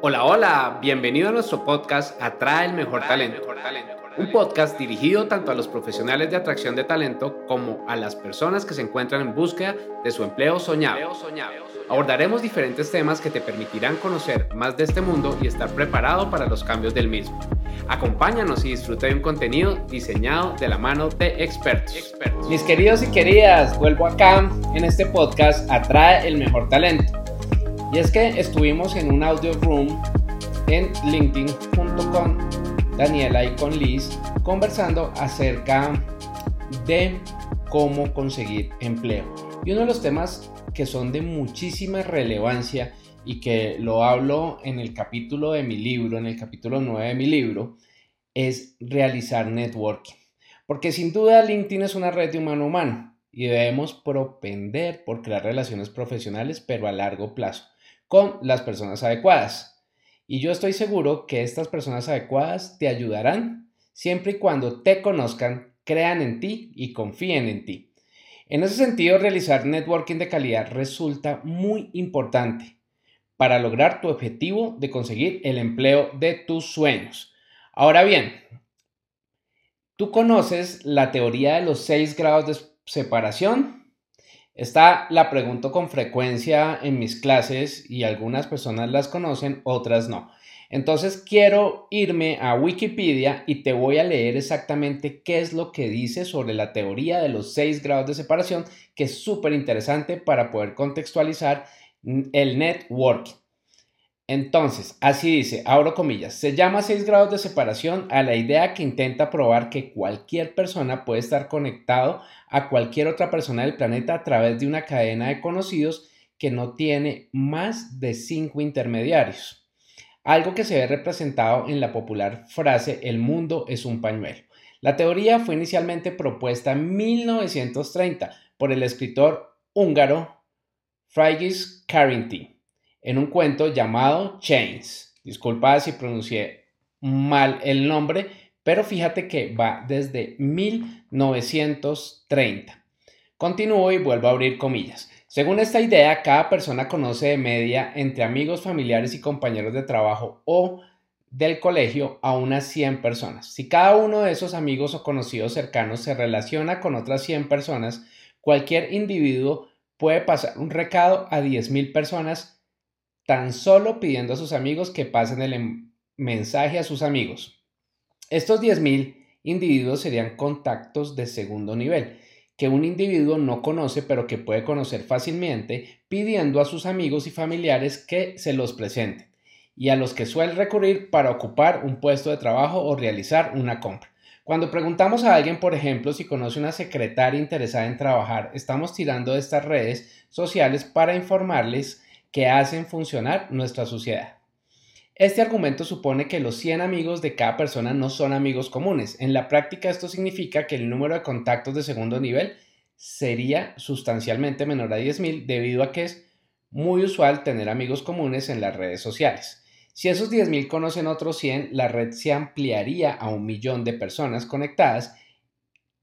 Hola, hola, bienvenido a nuestro podcast Atrae el Mejor Talento. Un podcast dirigido tanto a los profesionales de atracción de talento como a las personas que se encuentran en búsqueda de su empleo soñado. Abordaremos diferentes temas que te permitirán conocer más de este mundo y estar preparado para los cambios del mismo. Acompáñanos y disfruta de un contenido diseñado de la mano de expertos. Mis queridos y queridas, vuelvo acá en este podcast Atrae el Mejor Talento y es que estuvimos en un audio room en linkedin.com, Daniela y con Liz, conversando acerca de cómo conseguir empleo. Y uno de los temas que son de muchísima relevancia y que lo hablo en el capítulo de mi libro, en el capítulo 9 de mi libro, es realizar networking. Porque sin duda LinkedIn es una red de humano a humano y debemos propender por crear relaciones profesionales, pero a largo plazo con las personas adecuadas. Y yo estoy seguro que estas personas adecuadas te ayudarán siempre y cuando te conozcan, crean en ti y confíen en ti. En ese sentido, realizar networking de calidad resulta muy importante para lograr tu objetivo de conseguir el empleo de tus sueños. Ahora bien, ¿tú conoces la teoría de los seis grados de separación? Esta la pregunto con frecuencia en mis clases y algunas personas las conocen, otras no. Entonces quiero irme a Wikipedia y te voy a leer exactamente qué es lo que dice sobre la teoría de los seis grados de separación, que es súper interesante para poder contextualizar el networking. Entonces, así dice, abro comillas, se llama seis grados de separación a la idea que intenta probar que cualquier persona puede estar conectado a cualquier otra persona del planeta a través de una cadena de conocidos que no tiene más de cinco intermediarios. Algo que se ve representado en la popular frase el mundo es un pañuelo. La teoría fue inicialmente propuesta en 1930 por el escritor húngaro Frigis Carrington en un cuento llamado Chains. Disculpa si pronuncié mal el nombre, pero fíjate que va desde 1930. Continúo y vuelvo a abrir comillas. Según esta idea, cada persona conoce de media entre amigos, familiares y compañeros de trabajo o del colegio a unas 100 personas. Si cada uno de esos amigos o conocidos cercanos se relaciona con otras 100 personas, cualquier individuo puede pasar un recado a 10.000 personas tan solo pidiendo a sus amigos que pasen el em, mensaje a sus amigos. Estos 10.000 individuos serían contactos de segundo nivel, que un individuo no conoce pero que puede conocer fácilmente pidiendo a sus amigos y familiares que se los presenten y a los que suele recurrir para ocupar un puesto de trabajo o realizar una compra. Cuando preguntamos a alguien, por ejemplo, si conoce una secretaria interesada en trabajar, estamos tirando de estas redes sociales para informarles que hacen funcionar nuestra sociedad. Este argumento supone que los 100 amigos de cada persona no son amigos comunes. En la práctica esto significa que el número de contactos de segundo nivel sería sustancialmente menor a 10.000 debido a que es muy usual tener amigos comunes en las redes sociales. Si esos 10.000 conocen otros 100, la red se ampliaría a un millón de personas conectadas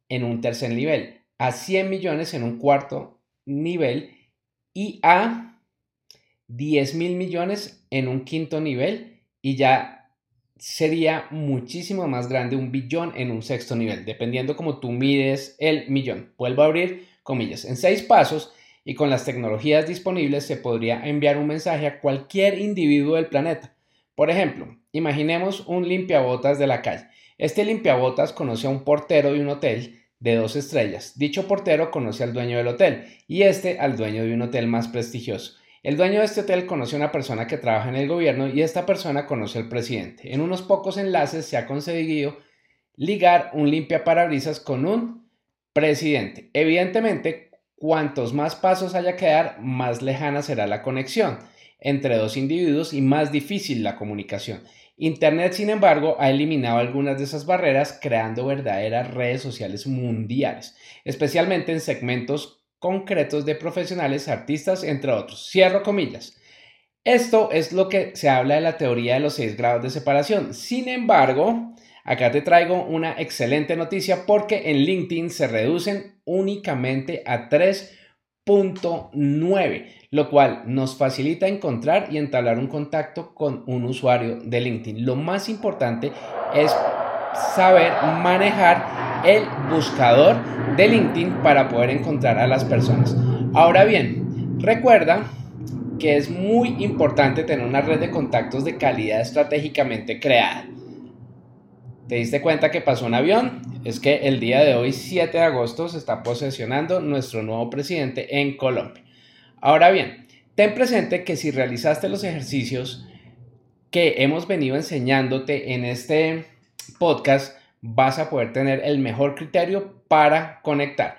en un tercer nivel, a 100 millones en un cuarto nivel y a 10 mil millones en un quinto nivel y ya sería muchísimo más grande un billón en un sexto nivel, dependiendo como tú mides el millón. Vuelvo a abrir comillas. En seis pasos y con las tecnologías disponibles se podría enviar un mensaje a cualquier individuo del planeta. Por ejemplo, imaginemos un limpiabotas de la calle. Este limpiabotas conoce a un portero de un hotel de dos estrellas. Dicho portero conoce al dueño del hotel y este al dueño de un hotel más prestigioso. El dueño de este hotel conoce a una persona que trabaja en el gobierno y esta persona conoce al presidente. En unos pocos enlaces se ha conseguido ligar un limpia parabrisas con un presidente. Evidentemente, cuantos más pasos haya que dar, más lejana será la conexión entre dos individuos y más difícil la comunicación. Internet, sin embargo, ha eliminado algunas de esas barreras, creando verdaderas redes sociales mundiales, especialmente en segmentos concretos de profesionales, artistas, entre otros. Cierro comillas. Esto es lo que se habla de la teoría de los seis grados de separación. Sin embargo, acá te traigo una excelente noticia porque en LinkedIn se reducen únicamente a tres punto 9, lo cual nos facilita encontrar y entablar un contacto con un usuario de LinkedIn. Lo más importante es saber manejar el buscador de LinkedIn para poder encontrar a las personas. Ahora bien, recuerda que es muy importante tener una red de contactos de calidad estratégicamente creada. ¿Te diste cuenta que pasó un avión? Es que el día de hoy, 7 de agosto, se está posesionando nuestro nuevo presidente en Colombia. Ahora bien, ten presente que si realizaste los ejercicios que hemos venido enseñándote en este podcast, vas a poder tener el mejor criterio para conectar.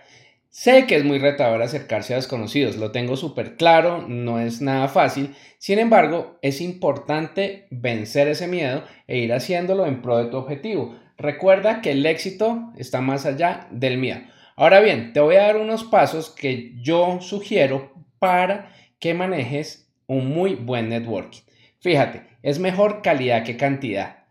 Sé que es muy retador acercarse a desconocidos, lo tengo súper claro, no es nada fácil, sin embargo es importante vencer ese miedo e ir haciéndolo en pro de tu objetivo. Recuerda que el éxito está más allá del miedo. Ahora bien, te voy a dar unos pasos que yo sugiero para que manejes un muy buen networking. Fíjate, es mejor calidad que cantidad.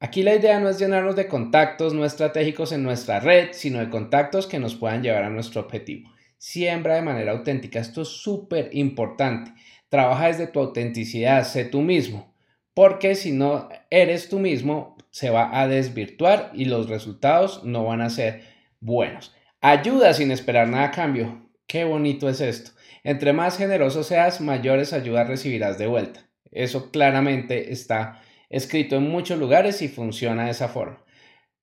Aquí la idea no es llenarnos de contactos no estratégicos en nuestra red, sino de contactos que nos puedan llevar a nuestro objetivo. Siembra de manera auténtica. Esto es súper importante. Trabaja desde tu autenticidad, sé tú mismo. Porque si no eres tú mismo, se va a desvirtuar y los resultados no van a ser buenos. Ayuda sin esperar nada a cambio. Qué bonito es esto. Entre más generoso seas, mayores ayudas recibirás de vuelta. Eso claramente está escrito en muchos lugares y funciona de esa forma.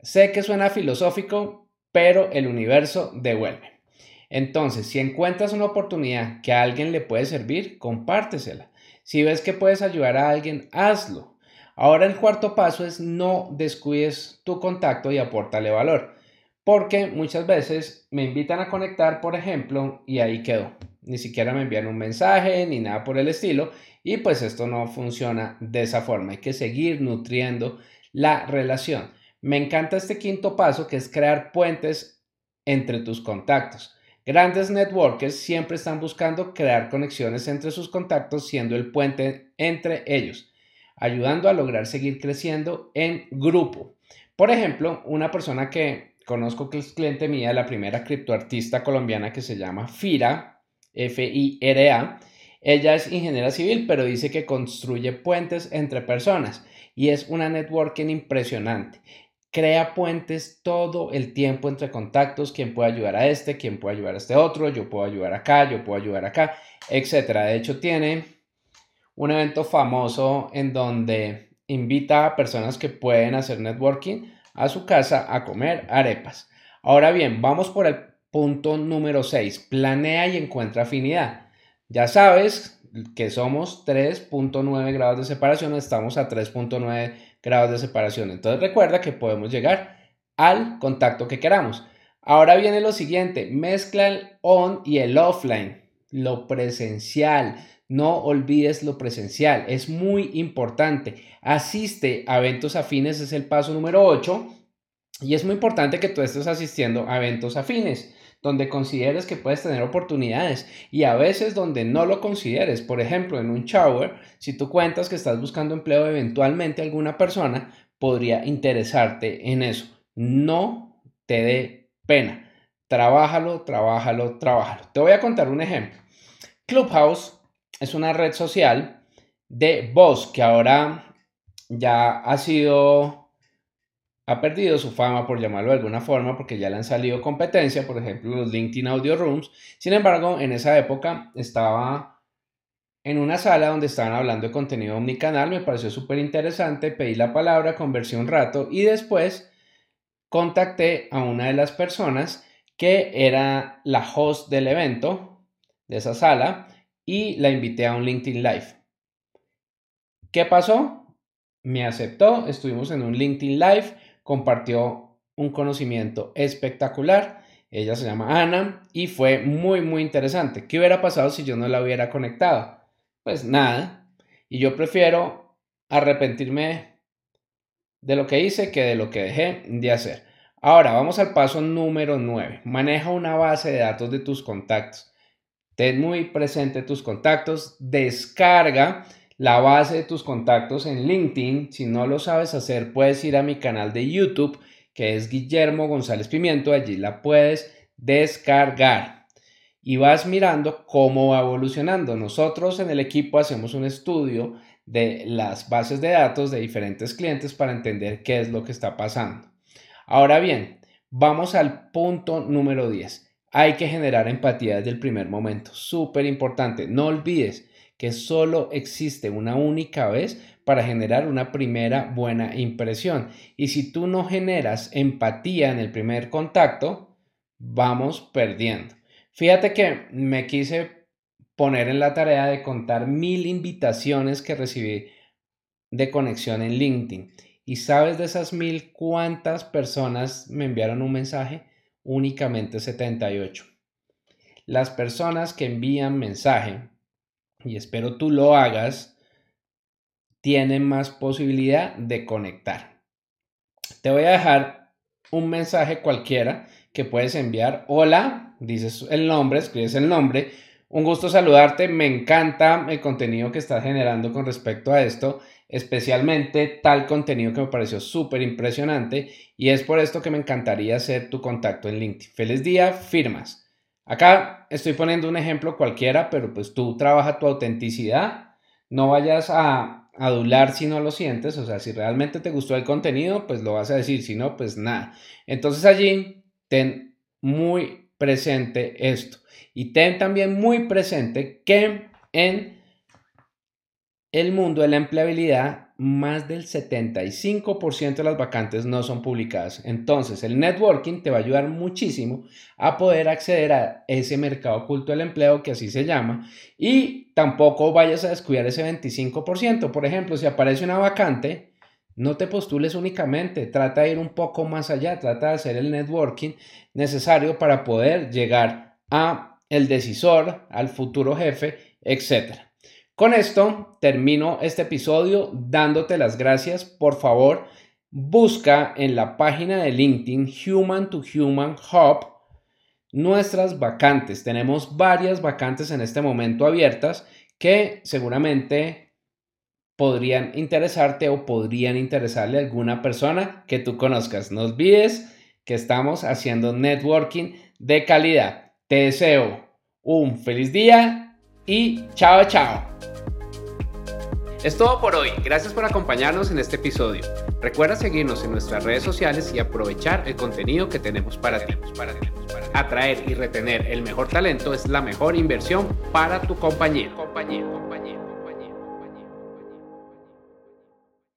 Sé que suena filosófico, pero el universo devuelve. Entonces, si encuentras una oportunidad que a alguien le puede servir, compártesela. Si ves que puedes ayudar a alguien, hazlo. Ahora el cuarto paso es no descuides tu contacto y apórtale valor. Porque muchas veces me invitan a conectar, por ejemplo, y ahí quedó. Ni siquiera me envían un mensaje ni nada por el estilo. Y pues esto no funciona de esa forma. Hay que seguir nutriendo la relación. Me encanta este quinto paso que es crear puentes entre tus contactos. Grandes networkers siempre están buscando crear conexiones entre sus contactos siendo el puente entre ellos, ayudando a lograr seguir creciendo en grupo. Por ejemplo, una persona que conozco que es cliente mía, la primera criptoartista colombiana que se llama Fira, F-I-R-A, ella es ingeniera civil, pero dice que construye puentes entre personas y es una networking impresionante. Crea puentes todo el tiempo entre contactos, quién puede ayudar a este, quién puede ayudar a este otro, yo puedo ayudar acá, yo puedo ayudar acá, etc. De hecho, tiene un evento famoso en donde invita a personas que pueden hacer networking a su casa a comer arepas. Ahora bien, vamos por el punto número 6. Planea y encuentra afinidad. Ya sabes que somos 3.9 grados de separación, estamos a 3.9 grados de separación. Entonces recuerda que podemos llegar al contacto que queramos. Ahora viene lo siguiente, mezcla el on y el offline, lo presencial. No olvides lo presencial, es muy importante. Asiste a eventos afines, es el paso número 8. Y es muy importante que tú estés asistiendo a eventos afines donde consideres que puedes tener oportunidades y a veces donde no lo consideres. Por ejemplo, en un shower, si tú cuentas que estás buscando empleo eventualmente alguna persona, podría interesarte en eso. No te dé pena. Trabájalo, trabájalo, trabájalo. Te voy a contar un ejemplo. Clubhouse es una red social de voz que ahora ya ha sido ha perdido su fama, por llamarlo de alguna forma, porque ya le han salido competencia, por ejemplo, los LinkedIn Audio Rooms. Sin embargo, en esa época estaba en una sala donde estaban hablando de contenido omnicanal, me pareció súper interesante, pedí la palabra, conversé un rato y después contacté a una de las personas que era la host del evento, de esa sala, y la invité a un LinkedIn Live. ¿Qué pasó? Me aceptó, estuvimos en un LinkedIn Live compartió un conocimiento espectacular. Ella se llama Ana y fue muy, muy interesante. ¿Qué hubiera pasado si yo no la hubiera conectado? Pues nada. Y yo prefiero arrepentirme de lo que hice que de lo que dejé de hacer. Ahora vamos al paso número 9. Maneja una base de datos de tus contactos. Ten muy presente tus contactos. Descarga la base de tus contactos en LinkedIn. Si no lo sabes hacer, puedes ir a mi canal de YouTube, que es Guillermo González Pimiento. Allí la puedes descargar. y vas mirando cómo va evolucionando. Nosotros en el equipo hacemos un estudio de las bases de datos de diferentes clientes para entender qué es lo que está pasando. Ahora bien, vamos al punto número 10. Hay que generar empatía desde el primer momento. Súper importante. No olvides que solo existe una única vez para generar una primera buena impresión. Y si tú no generas empatía en el primer contacto, vamos perdiendo. Fíjate que me quise poner en la tarea de contar mil invitaciones que recibí de conexión en LinkedIn. ¿Y sabes de esas mil cuántas personas me enviaron un mensaje? Únicamente 78. Las personas que envían mensaje, y espero tú lo hagas, tienen más posibilidad de conectar. Te voy a dejar un mensaje cualquiera que puedes enviar. Hola, dices el nombre, escribes el nombre un gusto saludarte, me encanta el contenido que estás generando con respecto a esto, especialmente tal contenido que me pareció súper impresionante y es por esto que me encantaría hacer tu contacto en LinkedIn. Feliz día, firmas. Acá estoy poniendo un ejemplo cualquiera, pero pues tú trabaja tu autenticidad, no vayas a adular si no lo sientes, o sea, si realmente te gustó el contenido, pues lo vas a decir, si no, pues nada. Entonces allí ten muy presente esto. Y ten también muy presente que en el mundo de la empleabilidad, más del 75% de las vacantes no son publicadas. Entonces, el networking te va a ayudar muchísimo a poder acceder a ese mercado oculto del empleo, que así se llama, y tampoco vayas a descuidar ese 25%. Por ejemplo, si aparece una vacante, no te postules únicamente, trata de ir un poco más allá, trata de hacer el networking necesario para poder llegar a el decisor, al futuro jefe, etc. Con esto termino este episodio dándote las gracias. Por favor, busca en la página de LinkedIn Human to Human Hub nuestras vacantes. Tenemos varias vacantes en este momento abiertas que seguramente podrían interesarte o podrían interesarle a alguna persona que tú conozcas. No olvides que estamos haciendo networking de calidad. Te deseo un feliz día y chao, chao. Es todo por hoy. Gracias por acompañarnos en este episodio. Recuerda seguirnos en nuestras redes sociales y aprovechar el contenido que tenemos para ti. Atraer y retener el mejor talento es la mejor inversión para tu compañía. compañía, compañía.